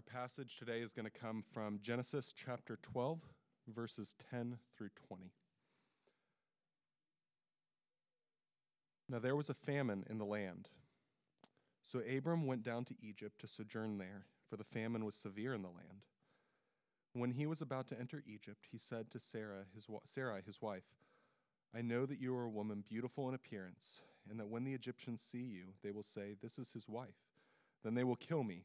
Our passage today is going to come from Genesis chapter 12, verses 10 through 20. Now there was a famine in the land. So Abram went down to Egypt to sojourn there, for the famine was severe in the land. When he was about to enter Egypt, he said to Sarah, his, Sarai, his wife, I know that you are a woman beautiful in appearance, and that when the Egyptians see you, they will say, This is his wife. Then they will kill me,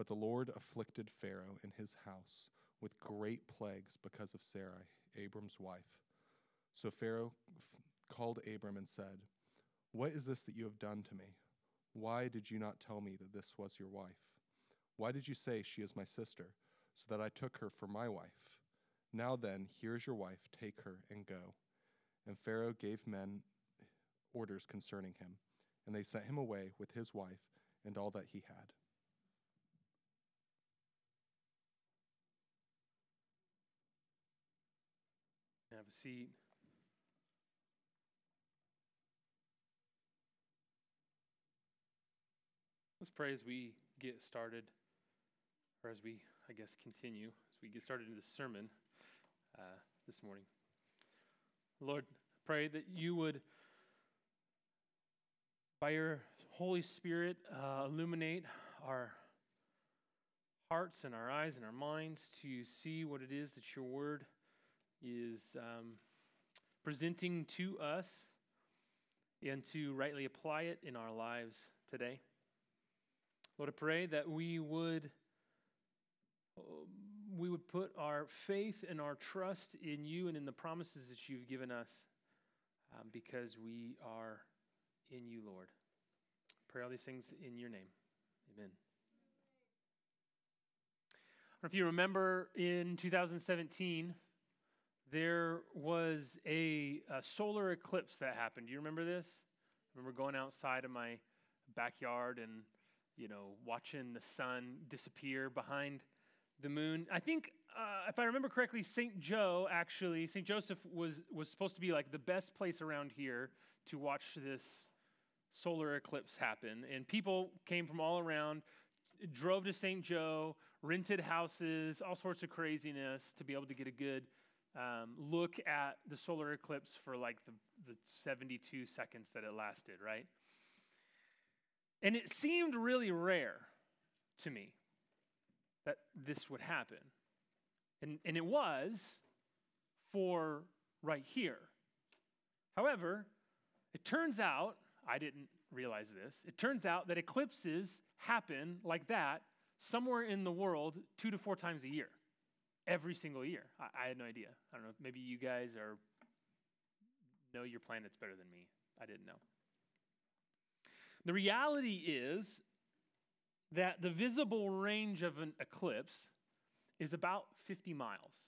But the Lord afflicted Pharaoh and his house with great plagues because of Sarai, Abram's wife. So Pharaoh f- called Abram and said, What is this that you have done to me? Why did you not tell me that this was your wife? Why did you say, She is my sister? so that I took her for my wife. Now then, here is your wife, take her and go. And Pharaoh gave men orders concerning him, and they sent him away with his wife and all that he had. A seat. Let's pray as we get started, or as we I guess, continue as we get started in the sermon uh, this morning. Lord, pray that you would, by your Holy Spirit, uh, illuminate our hearts and our eyes and our minds to see what it is that your word is um, presenting to us and to rightly apply it in our lives today. Lord, I pray that we would we would put our faith and our trust in you and in the promises that you've given us um, because we are in you, Lord. Pray all these things in your name. Amen. if you remember in 2017, there was a, a, solar eclipse that happened. Do you remember this? I remember going outside of my backyard and, you know, watching the sun disappear behind the moon. I think, uh, if I remember correctly, St. Joe actually, St. Joseph was, was supposed to be like the best place around here to watch this solar eclipse happen. And people came from all around, drove to St. Joe, rented houses, all sorts of craziness to be able to get a good um, look at the solar eclipse for like the, the 72 seconds that it lasted, right? And it seemed really rare to me that this would happen. And, and it was for right here. However, it turns out, I didn't realize this, it turns out that eclipses happen like that somewhere in the world two to four times a year, every single year. I, I had no idea. I don't know, maybe you guys are know your planets better than me. I didn't know. The reality is that the visible range of an eclipse is about 50 miles,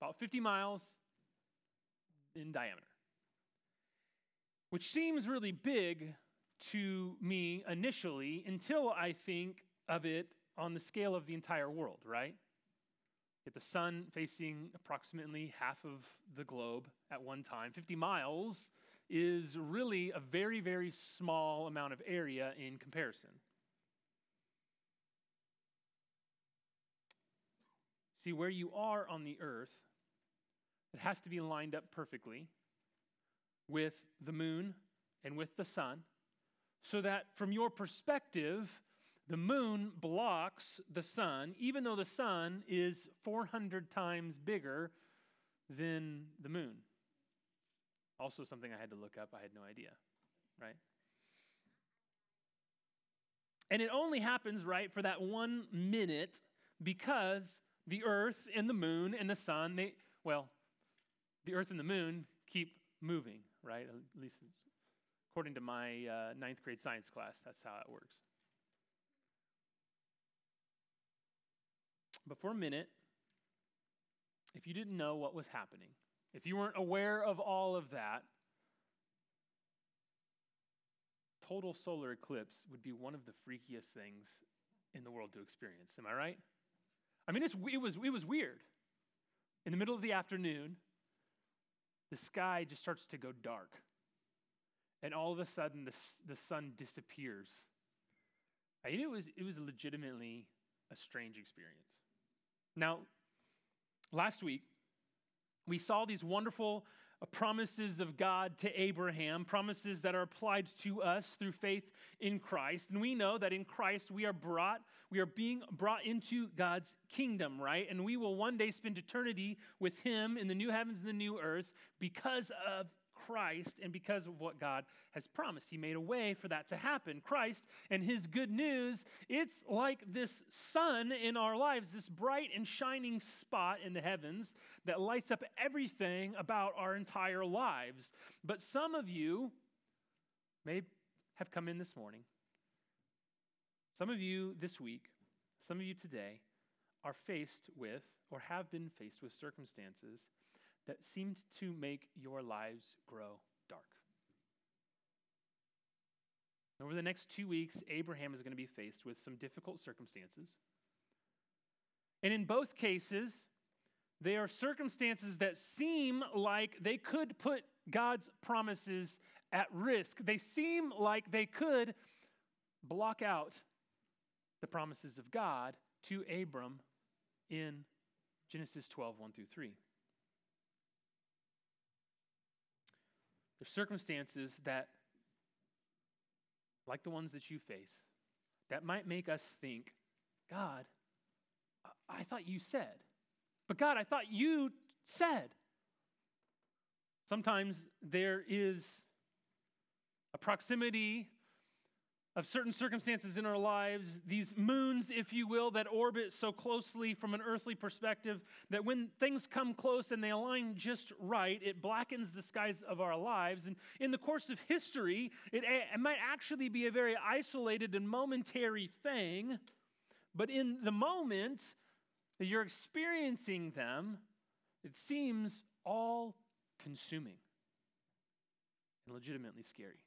about 50 miles in diameter, which seems really big to me initially until I think of it on the scale of the entire world, right? Get the sun facing approximately half of the globe at one time. 50 miles is really a very, very small amount of area in comparison. See, where you are on the earth, it has to be lined up perfectly with the moon and with the sun, so that from your perspective, the moon blocks the sun, even though the sun is 400 times bigger than the moon. Also, something I had to look up, I had no idea, right? And it only happens, right, for that one minute because the earth and the moon and the sun, they, well, the earth and the moon keep moving, right? At least according to my uh, ninth grade science class, that's how it works. But for a minute, if you didn't know what was happening, if you weren't aware of all of that, total solar eclipse would be one of the freakiest things in the world to experience. Am I right? I mean, it, was, it was weird. In the middle of the afternoon, the sky just starts to go dark. And all of a sudden, the, the sun disappears. I mean, it was, it was legitimately a strange experience. Now, last week, we saw these wonderful uh, promises of God to Abraham, promises that are applied to us through faith in Christ. And we know that in Christ we are brought, we are being brought into God's kingdom, right? And we will one day spend eternity with Him in the new heavens and the new earth because of Christ and because of what God has promised. He made a way for that to happen. Christ and his good news, it's like this sun in our lives, this bright and shining spot in the heavens that lights up everything about our entire lives. But some of you may have come in this morning. Some of you this week, some of you today are faced with or have been faced with circumstances that seemed to make your lives grow dark. Over the next two weeks, Abraham is going to be faced with some difficult circumstances. And in both cases, they are circumstances that seem like they could put God's promises at risk. They seem like they could block out the promises of God to Abram in Genesis 12, 1 through 3. There's circumstances that, like the ones that you face, that might make us think, God, I thought you said. But God, I thought you said. Sometimes there is a proximity of certain circumstances in our lives, these moons, if you will, that orbit so closely from an earthly perspective that when things come close and they align just right, it blackens the skies of our lives. And in the course of history, it, it might actually be a very isolated and momentary thing, but in the moment that you're experiencing them, it seems all consuming and legitimately scary.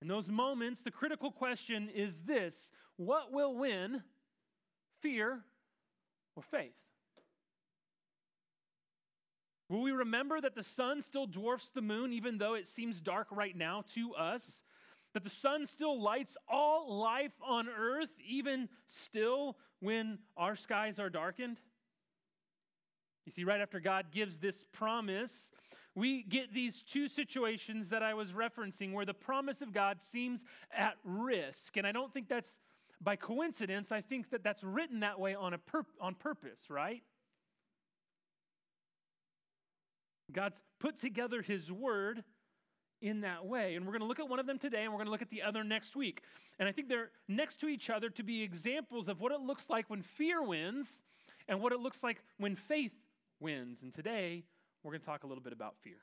In those moments, the critical question is this what will win, fear or faith? Will we remember that the sun still dwarfs the moon, even though it seems dark right now to us? That the sun still lights all life on earth, even still when our skies are darkened? You see, right after God gives this promise, we get these two situations that I was referencing where the promise of God seems at risk. And I don't think that's by coincidence. I think that that's written that way on, a pur- on purpose, right? God's put together His word in that way. And we're going to look at one of them today, and we're going to look at the other next week. And I think they're next to each other to be examples of what it looks like when fear wins and what it looks like when faith wins. And today, we're going to talk a little bit about fear.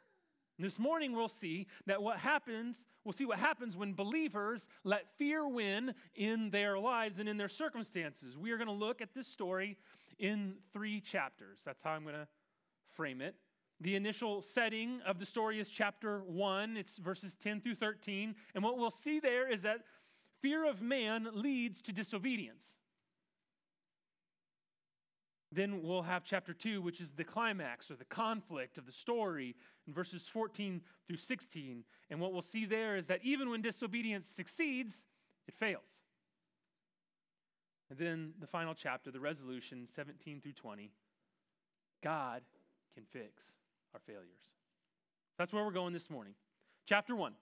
And this morning we'll see that what happens, we'll see what happens when believers let fear win in their lives and in their circumstances. We are going to look at this story in three chapters. That's how I'm going to frame it. The initial setting of the story is chapter 1, it's verses 10 through 13. And what we'll see there is that fear of man leads to disobedience. Then we'll have chapter 2, which is the climax or the conflict of the story in verses 14 through 16. And what we'll see there is that even when disobedience succeeds, it fails. And then the final chapter, the resolution 17 through 20, God can fix our failures. That's where we're going this morning. Chapter 1.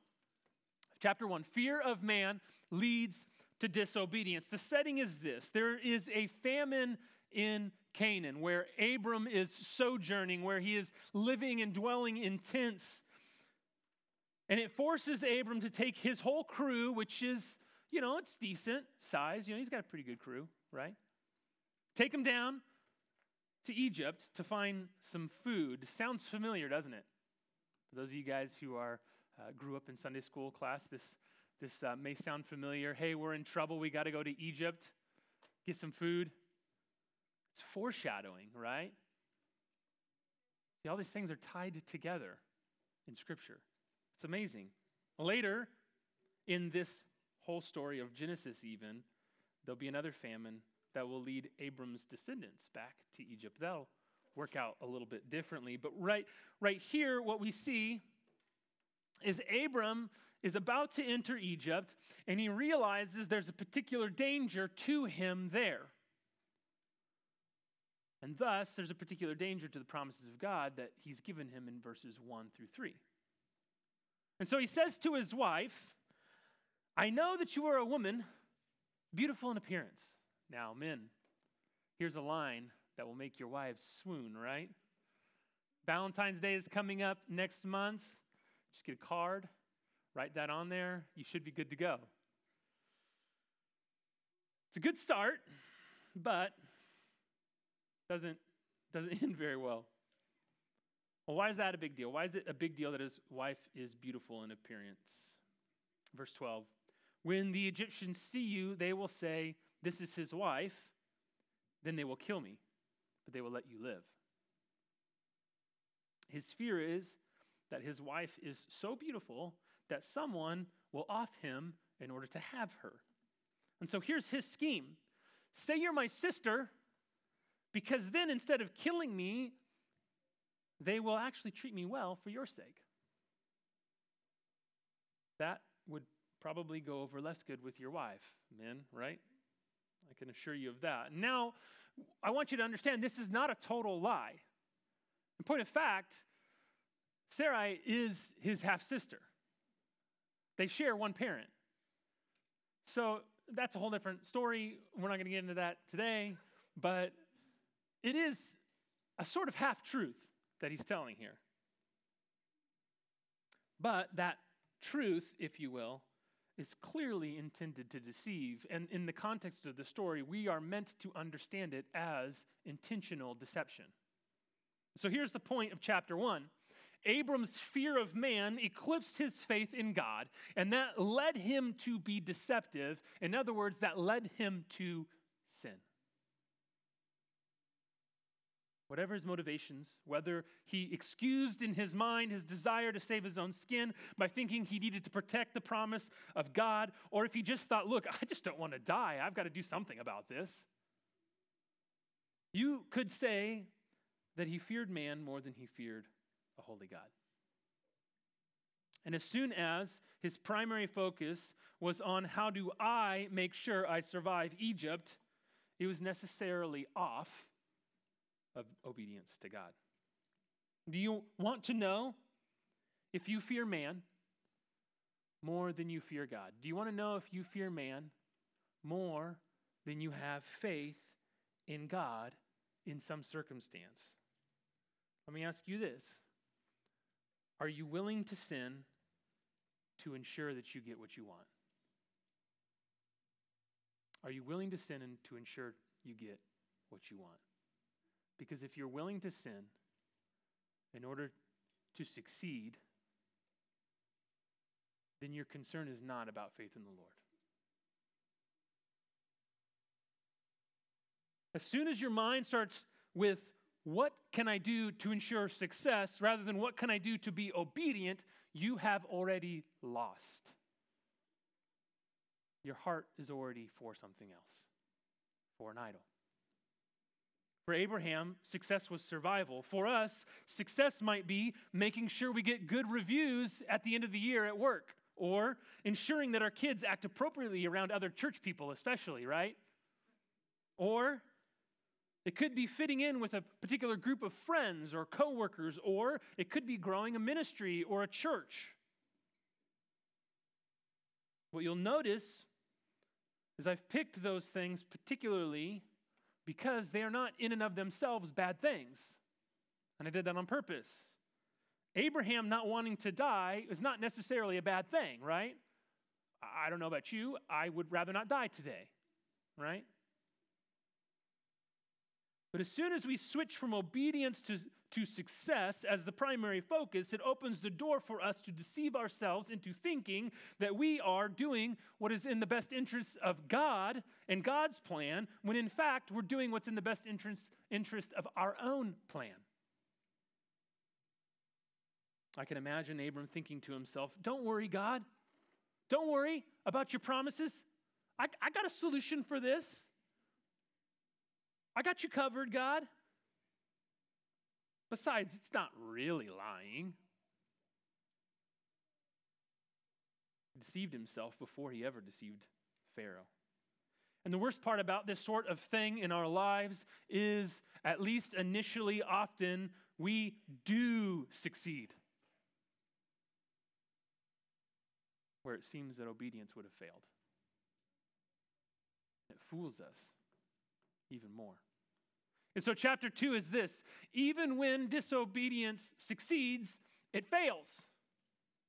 Chapter 1 Fear of man leads to disobedience. The setting is this there is a famine in Canaan, where Abram is sojourning, where he is living and dwelling in tents. And it forces Abram to take his whole crew, which is, you know, it's decent size. You know, he's got a pretty good crew, right? Take him down to Egypt to find some food. Sounds familiar, doesn't it? For those of you guys who are uh, grew up in Sunday school class, this this uh, may sound familiar. Hey, we're in trouble. We got to go to Egypt, get some food. It's foreshadowing, right? See, all these things are tied together in Scripture. It's amazing. Later in this whole story of Genesis, even, there'll be another famine that will lead Abram's descendants back to Egypt. That'll work out a little bit differently. But right, right here, what we see is Abram is about to enter Egypt, and he realizes there's a particular danger to him there. And thus, there's a particular danger to the promises of God that he's given him in verses 1 through 3. And so he says to his wife, I know that you are a woman, beautiful in appearance. Now, men, here's a line that will make your wives swoon, right? Valentine's Day is coming up next month. Just get a card, write that on there. You should be good to go. It's a good start, but doesn't, doesn't end very well. Well, why is that a big deal? Why is it a big deal that his wife is beautiful in appearance? Verse 12 When the Egyptians see you, they will say, This is his wife. Then they will kill me, but they will let you live. His fear is that his wife is so beautiful that someone will off him in order to have her. And so here's his scheme say you're my sister, because then instead of killing me, they will actually treat me well for your sake. That would probably go over less good with your wife, men, right? I can assure you of that. Now, I want you to understand this is not a total lie. In point of fact, Sarai is his half sister. They share one parent. So that's a whole different story. We're not going to get into that today, but it is a sort of half truth that he's telling here. But that truth, if you will, is clearly intended to deceive. And in the context of the story, we are meant to understand it as intentional deception. So here's the point of chapter one Abram's fear of man eclipsed his faith in God, and that led him to be deceptive. In other words, that led him to sin. Whatever his motivations, whether he excused in his mind his desire to save his own skin by thinking he needed to protect the promise of God, or if he just thought, look, I just don't want to die, I've got to do something about this. You could say that he feared man more than he feared a holy God. And as soon as his primary focus was on how do I make sure I survive Egypt, it was necessarily off of obedience to God. Do you want to know if you fear man more than you fear God? Do you want to know if you fear man more than you have faith in God in some circumstance? Let me ask you this Are you willing to sin to ensure that you get what you want? Are you willing to sin and to ensure you get what you want? Because if you're willing to sin in order to succeed, then your concern is not about faith in the Lord. As soon as your mind starts with what can I do to ensure success rather than what can I do to be obedient, you have already lost. Your heart is already for something else, for an idol. For Abraham, success was survival. For us, success might be making sure we get good reviews at the end of the year at work, or ensuring that our kids act appropriately around other church people, especially, right? Or it could be fitting in with a particular group of friends or coworkers, or it could be growing a ministry or a church. What you'll notice is I've picked those things particularly because they are not in and of themselves bad things. And I did that on purpose. Abraham not wanting to die is not necessarily a bad thing, right? I don't know about you. I would rather not die today, right? But as soon as we switch from obedience to, to success as the primary focus, it opens the door for us to deceive ourselves into thinking that we are doing what is in the best interest of God and God's plan, when in fact we're doing what's in the best interest, interest of our own plan. I can imagine Abram thinking to himself, Don't worry, God. Don't worry about your promises. I, I got a solution for this. I got you covered, God. Besides, it's not really lying. He deceived himself before he ever deceived Pharaoh. And the worst part about this sort of thing in our lives is, at least initially, often, we do succeed. Where it seems that obedience would have failed. It fools us even more. And so, chapter two is this even when disobedience succeeds, it fails.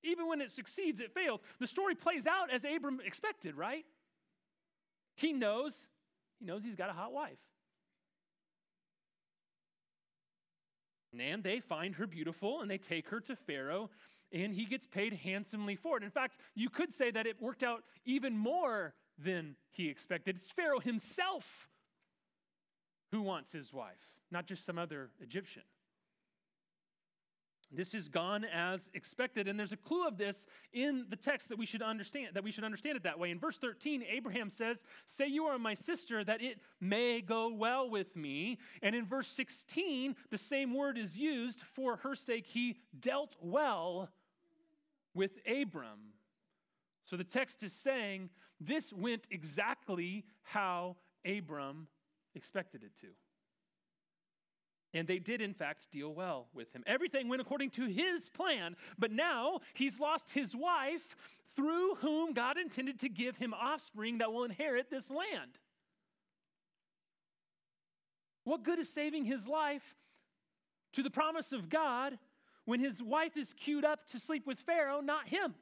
Even when it succeeds, it fails. The story plays out as Abram expected, right? He knows, he knows he's got a hot wife. And they find her beautiful and they take her to Pharaoh and he gets paid handsomely for it. In fact, you could say that it worked out even more than he expected. It's Pharaoh himself who wants his wife, not just some other Egyptian. This has gone as expected, and there's a clue of this in the text that we should understand, that we should understand it that way. In verse 13, Abraham says, Say you are my sister, that it may go well with me. And in verse 16, the same word is used for her sake, he dealt well with Abram. So the text is saying this went exactly how Abram expected it to. And they did, in fact, deal well with him. Everything went according to his plan, but now he's lost his wife through whom God intended to give him offspring that will inherit this land. What good is saving his life to the promise of God when his wife is queued up to sleep with Pharaoh, not him?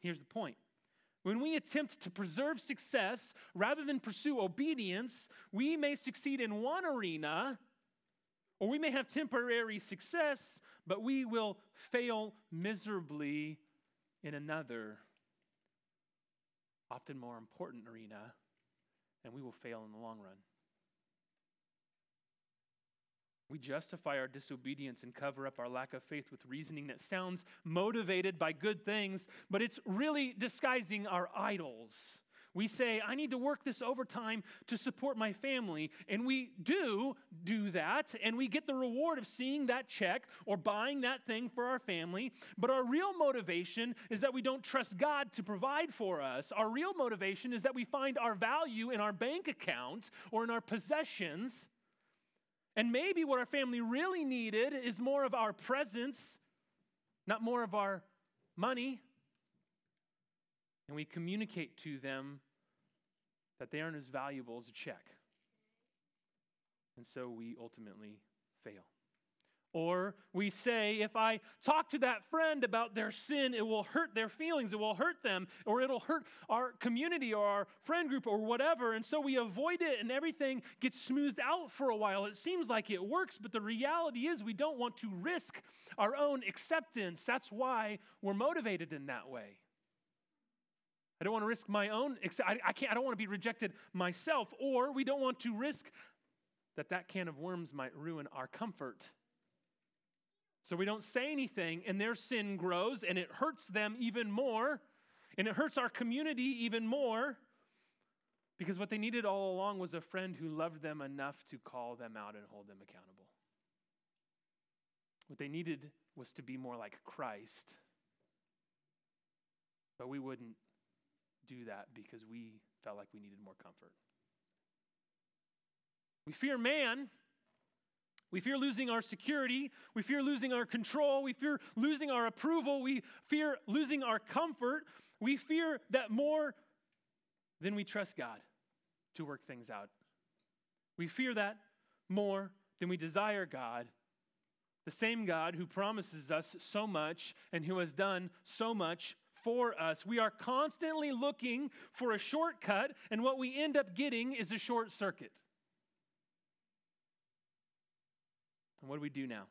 Here's the point when we attempt to preserve success rather than pursue obedience, we may succeed in one arena or we may have temporary success, but we will fail miserably in another, often more important arena, and we will fail in the long run. We justify our disobedience and cover up our lack of faith with reasoning that sounds motivated by good things, but it's really disguising our idols. We say, I need to work this overtime to support my family. And we do do that, and we get the reward of seeing that check or buying that thing for our family. But our real motivation is that we don't trust God to provide for us. Our real motivation is that we find our value in our bank account or in our possessions and maybe what our family really needed is more of our presence, not more of our money. And we communicate to them that they aren't as valuable as a check. And so we ultimately fail. Or we say, if I talk to that friend about their sin, it will hurt their feelings, it will hurt them, or it'll hurt our community or our friend group or whatever. And so we avoid it and everything gets smoothed out for a while. It seems like it works, but the reality is we don't want to risk our own acceptance. That's why we're motivated in that way. I don't want to risk my own, I, I can't, I don't want to be rejected myself, or we don't want to risk that that can of worms might ruin our comfort so we don't say anything, and their sin grows, and it hurts them even more, and it hurts our community even more. Because what they needed all along was a friend who loved them enough to call them out and hold them accountable. What they needed was to be more like Christ. But we wouldn't do that because we felt like we needed more comfort. We fear man we fear losing our security. We fear losing our control. We fear losing our approval. We fear losing our comfort. We fear that more than we trust God to work things out. We fear that more than we desire God, the same God who promises us so much and who has done so much for us. We are constantly looking for a shortcut, and what we end up getting is a short circuit. And what do we do now?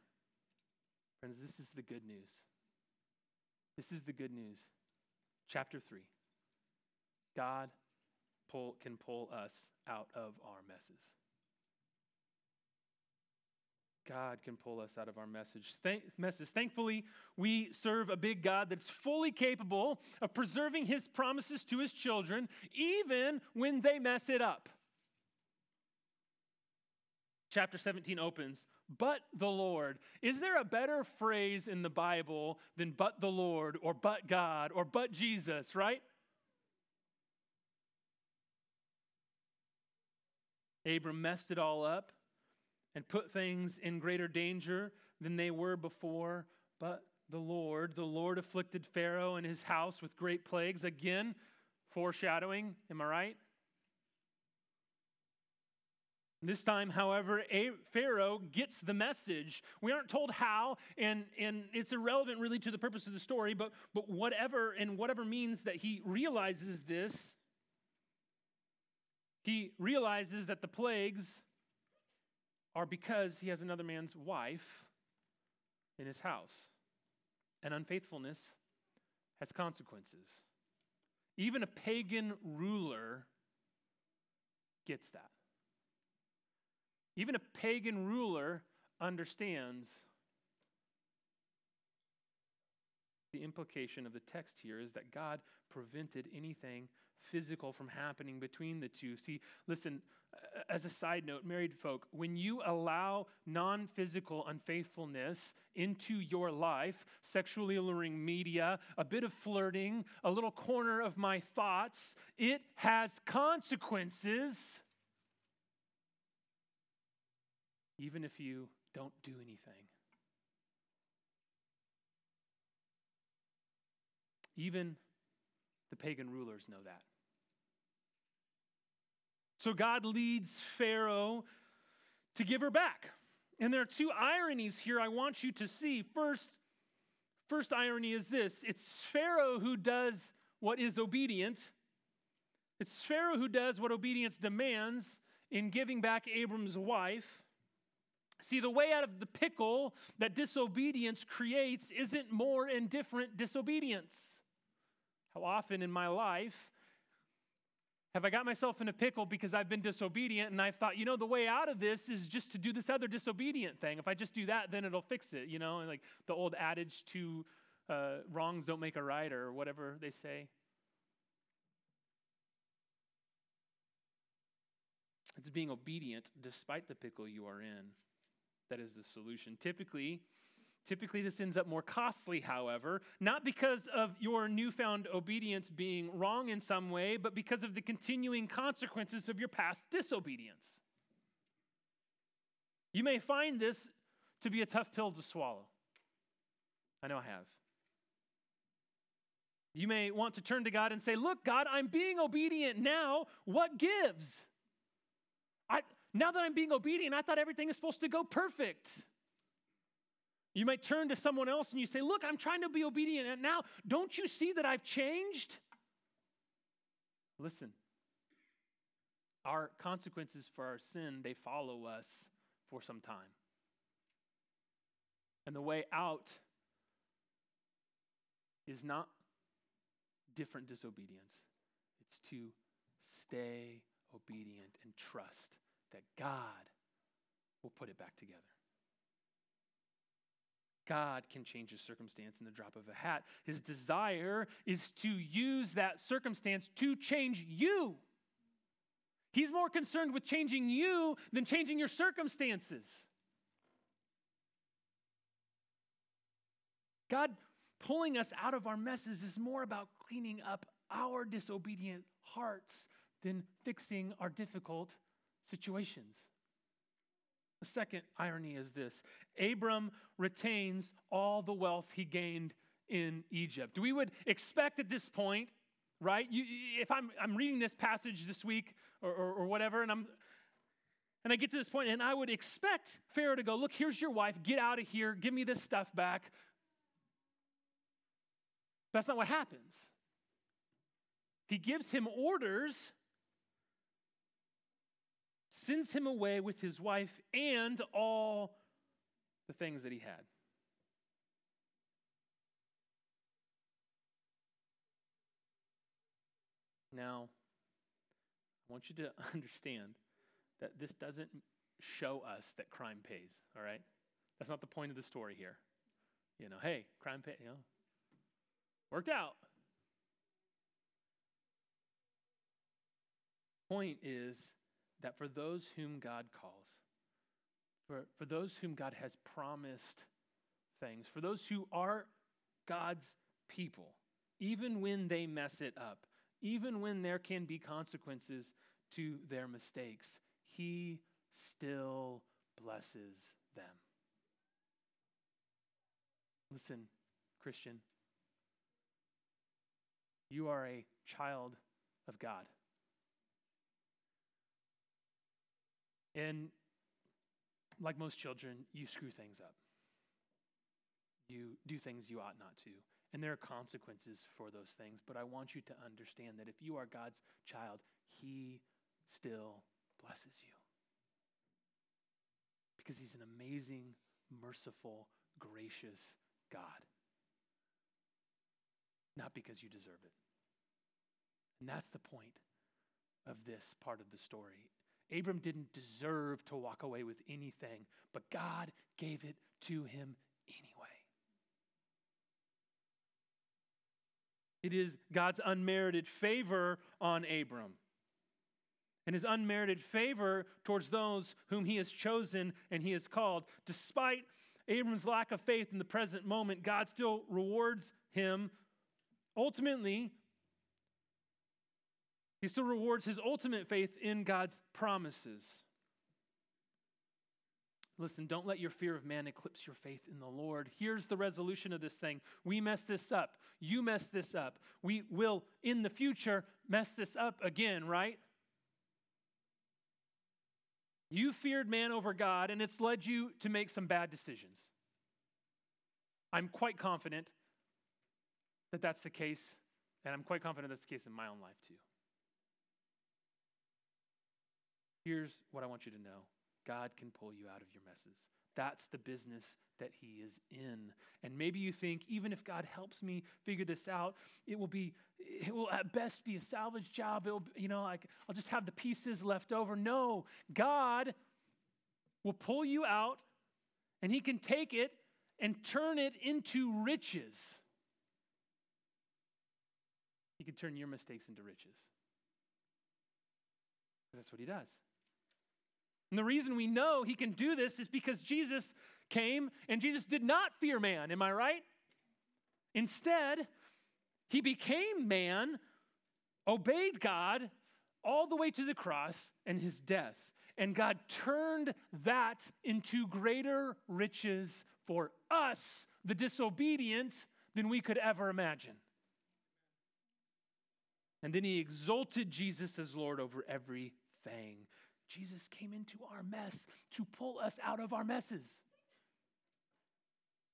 Friends, this is the good news. This is the good news. Chapter 3 God pull, can pull us out of our messes. God can pull us out of our message. Thank, messes. Thankfully, we serve a big God that's fully capable of preserving his promises to his children, even when they mess it up. Chapter 17 opens, but the Lord. Is there a better phrase in the Bible than but the Lord or but God or but Jesus, right? Abram messed it all up and put things in greater danger than they were before. But the Lord, the Lord afflicted Pharaoh and his house with great plagues. Again, foreshadowing, am I right? This time, however, Pharaoh gets the message. We aren't told how, and, and it's irrelevant really to the purpose of the story, but, but whatever, and whatever means that he realizes this, he realizes that the plagues are because he has another man's wife in his house. And unfaithfulness has consequences. Even a pagan ruler gets that. Even a pagan ruler understands the implication of the text here is that God prevented anything physical from happening between the two. See, listen, as a side note, married folk, when you allow non physical unfaithfulness into your life, sexually alluring media, a bit of flirting, a little corner of my thoughts, it has consequences, even if you don't do anything. Even the pagan rulers know that. So God leads Pharaoh to give her back. And there are two ironies here I want you to see. First, first irony is this it's Pharaoh who does what is obedient. It's Pharaoh who does what obedience demands in giving back Abram's wife. See, the way out of the pickle that disobedience creates isn't more indifferent disobedience. How often in my life have I got myself in a pickle because I've been disobedient and I've thought, you know, the way out of this is just to do this other disobedient thing. If I just do that, then it'll fix it, you know, like the old adage to uh, wrongs don't make a right or whatever they say. It's being obedient despite the pickle you are in that is the solution. Typically, Typically, this ends up more costly, however, not because of your newfound obedience being wrong in some way, but because of the continuing consequences of your past disobedience. You may find this to be a tough pill to swallow. I know I have. You may want to turn to God and say, Look, God, I'm being obedient now. What gives? Now that I'm being obedient, I thought everything is supposed to go perfect. You might turn to someone else and you say, Look, I'm trying to be obedient. And now, don't you see that I've changed? Listen, our consequences for our sin, they follow us for some time. And the way out is not different disobedience, it's to stay obedient and trust that God will put it back together. God can change a circumstance in the drop of a hat. His desire is to use that circumstance to change you. He's more concerned with changing you than changing your circumstances. God pulling us out of our messes is more about cleaning up our disobedient hearts than fixing our difficult situations. The second irony is this Abram retains all the wealth he gained in Egypt. We would expect at this point, right? You, if I'm, I'm reading this passage this week or, or, or whatever, and I'm and I get to this point, and I would expect Pharaoh to go, Look, here's your wife, get out of here, give me this stuff back. That's not what happens. He gives him orders sends him away with his wife and all the things that he had. Now, I want you to understand that this doesn't show us that crime pays, all right? That's not the point of the story here. You know, hey, crime pay, you know, worked out. Point is that for those whom God calls, for, for those whom God has promised things, for those who are God's people, even when they mess it up, even when there can be consequences to their mistakes, He still blesses them. Listen, Christian, you are a child of God. And like most children, you screw things up. You do things you ought not to. And there are consequences for those things. But I want you to understand that if you are God's child, He still blesses you. Because He's an amazing, merciful, gracious God. Not because you deserve it. And that's the point of this part of the story. Abram didn't deserve to walk away with anything, but God gave it to him anyway. It is God's unmerited favor on Abram. And his unmerited favor towards those whom he has chosen and he has called. Despite Abram's lack of faith in the present moment, God still rewards him. Ultimately, he still rewards his ultimate faith in God's promises. Listen, don't let your fear of man eclipse your faith in the Lord. Here's the resolution of this thing. We mess this up. You mess this up. We will, in the future, mess this up again, right? You feared man over God, and it's led you to make some bad decisions. I'm quite confident that that's the case, and I'm quite confident that's the case in my own life too. Here's what I want you to know God can pull you out of your messes. That's the business that he is in. And maybe you think, even if God helps me figure this out, it will be, it will at best be a salvage job. It'll, you know, like I'll just have the pieces left over. No, God will pull you out and he can take it and turn it into riches. He can turn your mistakes into riches. That's what he does. And the reason we know he can do this is because Jesus came and Jesus did not fear man. Am I right? Instead, he became man, obeyed God all the way to the cross and his death. And God turned that into greater riches for us, the disobedient, than we could ever imagine. And then he exalted Jesus as Lord over everything. Jesus came into our mess to pull us out of our messes.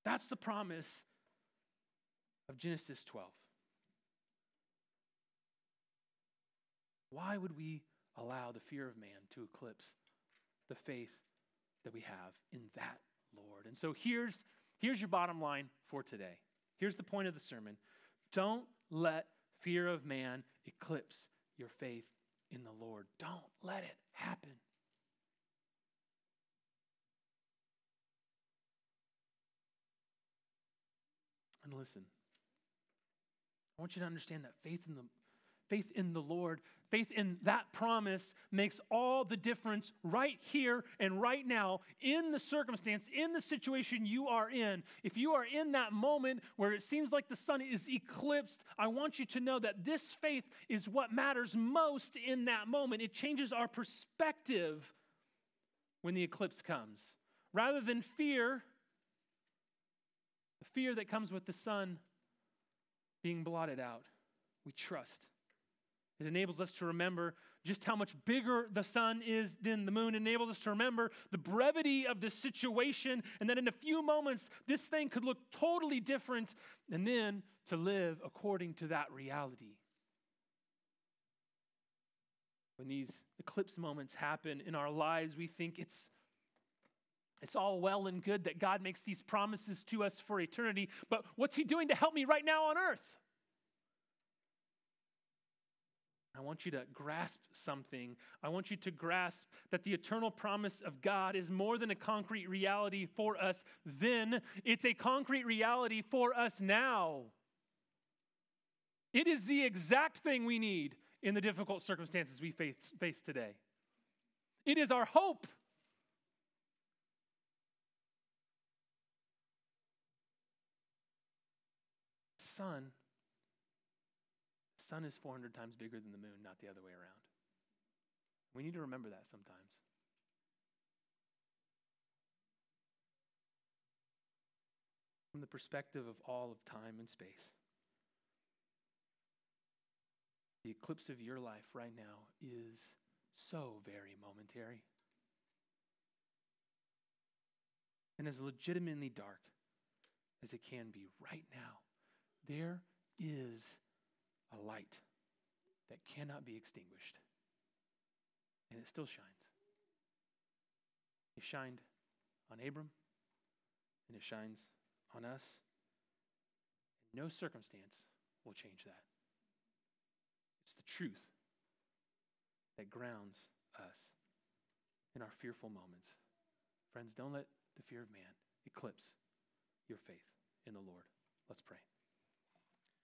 That's the promise of Genesis 12. Why would we allow the fear of man to eclipse the faith that we have in that Lord? And so here's, here's your bottom line for today. Here's the point of the sermon. Don't let fear of man eclipse your faith in the Lord. Don't let it happen. And listen, I want you to understand that faith in the faith in the Lord, faith in that promise makes all the difference right here and right now in the circumstance, in the situation you are in. If you are in that moment where it seems like the sun is eclipsed, I want you to know that this faith is what matters most in that moment. It changes our perspective when the eclipse comes. Rather than fear, the fear that comes with the sun being blotted out, we trust. It enables us to remember just how much bigger the sun is than the moon. It enables us to remember the brevity of the situation and that in a few moments this thing could look totally different and then to live according to that reality. When these eclipse moments happen in our lives, we think it's it's all well and good that God makes these promises to us for eternity, but what's He doing to help me right now on earth? I want you to grasp something. I want you to grasp that the eternal promise of God is more than a concrete reality for us then, it's a concrete reality for us now. It is the exact thing we need in the difficult circumstances we face, face today. It is our hope. Sun sun is 400 times bigger than the moon, not the other way around. We need to remember that sometimes. From the perspective of all of time and space, the eclipse of your life right now is so very momentary and as legitimately dark as it can be right now. There is a light that cannot be extinguished. And it still shines. It shined on Abram, and it shines on us. And no circumstance will change that. It's the truth that grounds us in our fearful moments. Friends, don't let the fear of man eclipse your faith in the Lord. Let's pray.